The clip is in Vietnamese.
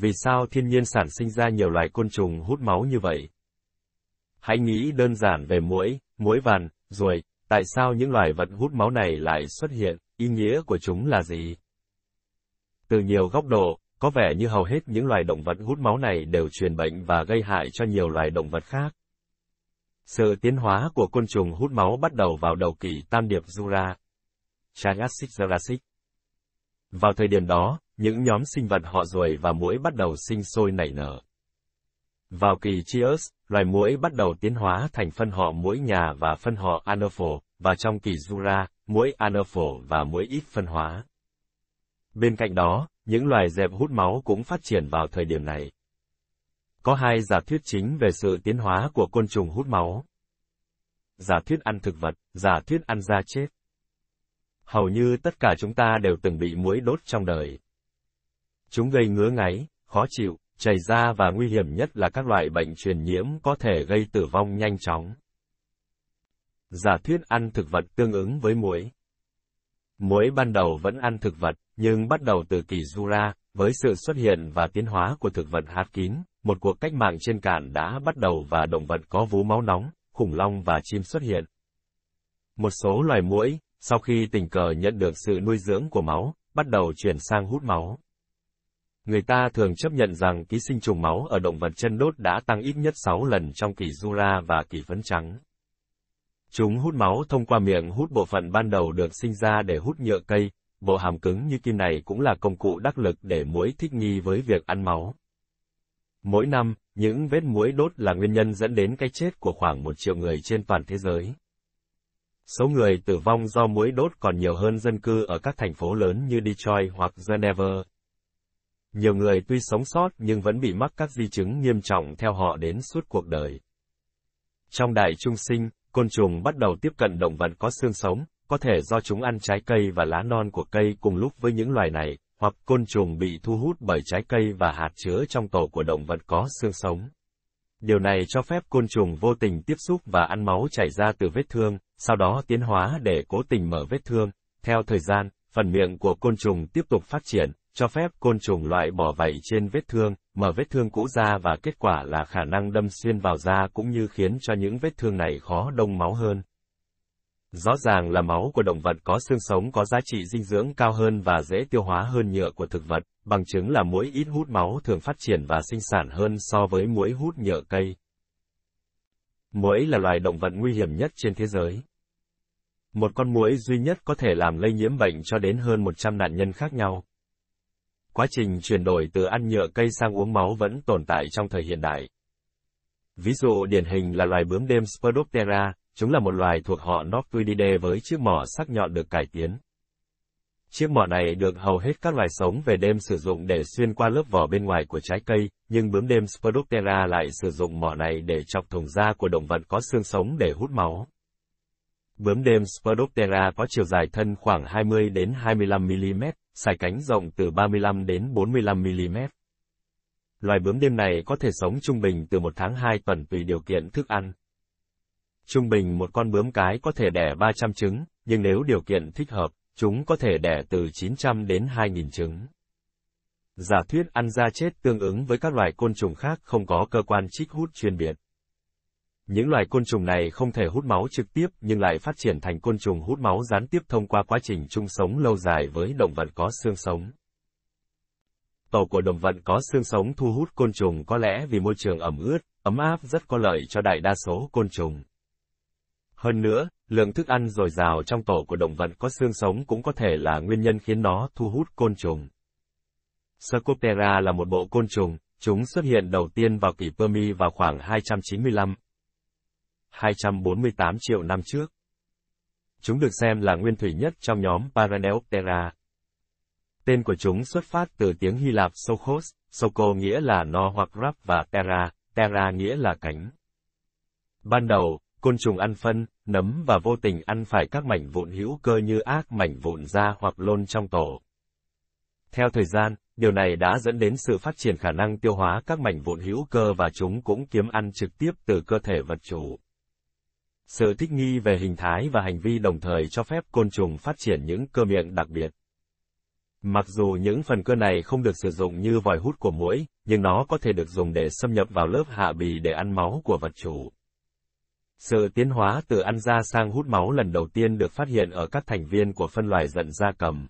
Vì sao thiên nhiên sản sinh ra nhiều loài côn trùng hút máu như vậy? Hãy nghĩ đơn giản về muỗi, muỗi vằn, ruồi, tại sao những loài vật hút máu này lại xuất hiện, ý nghĩa của chúng là gì? Từ nhiều góc độ, có vẻ như hầu hết những loài động vật hút máu này đều truyền bệnh và gây hại cho nhiều loài động vật khác. Sự tiến hóa của côn trùng hút máu bắt đầu vào đầu kỷ tam điệp Jura, Triassic Jurassic. Vào thời điểm đó, những nhóm sinh vật họ ruồi và muỗi bắt đầu sinh sôi nảy nở. Vào kỳ Trias, loài muỗi bắt đầu tiến hóa thành phân họ muỗi nhà và phân họ Anophel, và trong kỳ Jura, muỗi Anophel và muỗi ít phân hóa. Bên cạnh đó, những loài dẹp hút máu cũng phát triển vào thời điểm này. Có hai giả thuyết chính về sự tiến hóa của côn trùng hút máu. Giả thuyết ăn thực vật, giả thuyết ăn da chết. Hầu như tất cả chúng ta đều từng bị muỗi đốt trong đời. Chúng gây ngứa ngáy, khó chịu, chảy ra và nguy hiểm nhất là các loại bệnh truyền nhiễm có thể gây tử vong nhanh chóng. Giả thuyết ăn thực vật tương ứng với muỗi. Muỗi ban đầu vẫn ăn thực vật, nhưng bắt đầu từ kỳ Jura, với sự xuất hiện và tiến hóa của thực vật hạt kín, một cuộc cách mạng trên cạn đã bắt đầu và động vật có vú máu nóng, khủng long và chim xuất hiện. Một số loài muỗi, sau khi tình cờ nhận được sự nuôi dưỡng của máu, bắt đầu chuyển sang hút máu. Người ta thường chấp nhận rằng ký sinh trùng máu ở động vật chân đốt đã tăng ít nhất 6 lần trong kỳ Jura và kỳ phấn trắng. Chúng hút máu thông qua miệng hút bộ phận ban đầu được sinh ra để hút nhựa cây, bộ hàm cứng như kim này cũng là công cụ đắc lực để muỗi thích nghi với việc ăn máu. Mỗi năm, những vết muỗi đốt là nguyên nhân dẫn đến cái chết của khoảng một triệu người trên toàn thế giới. Số người tử vong do muỗi đốt còn nhiều hơn dân cư ở các thành phố lớn như Detroit hoặc Geneva. Nhiều người tuy sống sót nhưng vẫn bị mắc các di chứng nghiêm trọng theo họ đến suốt cuộc đời. Trong đại trung sinh, côn trùng bắt đầu tiếp cận động vật có xương sống, có thể do chúng ăn trái cây và lá non của cây cùng lúc với những loài này, hoặc côn trùng bị thu hút bởi trái cây và hạt chứa trong tổ của động vật có xương sống. Điều này cho phép côn trùng vô tình tiếp xúc và ăn máu chảy ra từ vết thương, sau đó tiến hóa để cố tình mở vết thương. Theo thời gian, phần miệng của côn trùng tiếp tục phát triển, cho phép côn trùng loại bỏ vảy trên vết thương, mở vết thương cũ ra và kết quả là khả năng đâm xuyên vào da cũng như khiến cho những vết thương này khó đông máu hơn. Rõ ràng là máu của động vật có xương sống có giá trị dinh dưỡng cao hơn và dễ tiêu hóa hơn nhựa của thực vật, bằng chứng là muỗi ít hút máu thường phát triển và sinh sản hơn so với muỗi hút nhựa cây. Muỗi là loài động vật nguy hiểm nhất trên thế giới. Một con muỗi duy nhất có thể làm lây nhiễm bệnh cho đến hơn 100 nạn nhân khác nhau. Quá trình chuyển đổi từ ăn nhựa cây sang uống máu vẫn tồn tại trong thời hiện đại. Ví dụ điển hình là loài bướm đêm Spodoptera, Chúng là một loài thuộc họ Noctuididae với chiếc mỏ sắc nhọn được cải tiến. Chiếc mỏ này được hầu hết các loài sống về đêm sử dụng để xuyên qua lớp vỏ bên ngoài của trái cây, nhưng bướm đêm Spodoptera lại sử dụng mỏ này để chọc thùng da của động vật có xương sống để hút máu. Bướm đêm Spodoptera có chiều dài thân khoảng 20 đến 25 mm, sải cánh rộng từ 35 đến 45 mm. Loài bướm đêm này có thể sống trung bình từ một tháng 2 tuần tùy điều kiện thức ăn. Trung bình một con bướm cái có thể đẻ 300 trứng, nhưng nếu điều kiện thích hợp, chúng có thể đẻ từ 900 đến 2.000 trứng. Giả thuyết ăn da chết tương ứng với các loài côn trùng khác không có cơ quan trích hút chuyên biệt. Những loài côn trùng này không thể hút máu trực tiếp nhưng lại phát triển thành côn trùng hút máu gián tiếp thông qua quá trình chung sống lâu dài với động vật có xương sống. Tổ của động vật có xương sống thu hút côn trùng có lẽ vì môi trường ẩm ướt, ấm áp rất có lợi cho đại đa số côn trùng. Hơn nữa, lượng thức ăn dồi dào trong tổ của động vật có xương sống cũng có thể là nguyên nhân khiến nó thu hút côn trùng. Sarcoptera là một bộ côn trùng, chúng xuất hiện đầu tiên vào kỷ Permi vào khoảng 295 248 triệu năm trước. Chúng được xem là nguyên thủy nhất trong nhóm Paraneoptera. Tên của chúng xuất phát từ tiếng Hy Lạp Sokos, Soko nghĩa là no hoặc rắp và Terra, Terra nghĩa là cánh. Ban đầu, Côn trùng ăn phân, nấm và vô tình ăn phải các mảnh vụn hữu cơ như ác mảnh vụn da hoặc lôn trong tổ. Theo thời gian, điều này đã dẫn đến sự phát triển khả năng tiêu hóa các mảnh vụn hữu cơ và chúng cũng kiếm ăn trực tiếp từ cơ thể vật chủ. Sự thích nghi về hình thái và hành vi đồng thời cho phép côn trùng phát triển những cơ miệng đặc biệt. Mặc dù những phần cơ này không được sử dụng như vòi hút của muỗi, nhưng nó có thể được dùng để xâm nhập vào lớp hạ bì để ăn máu của vật chủ. Sự tiến hóa từ ăn da sang hút máu lần đầu tiên được phát hiện ở các thành viên của phân loài giận da cầm.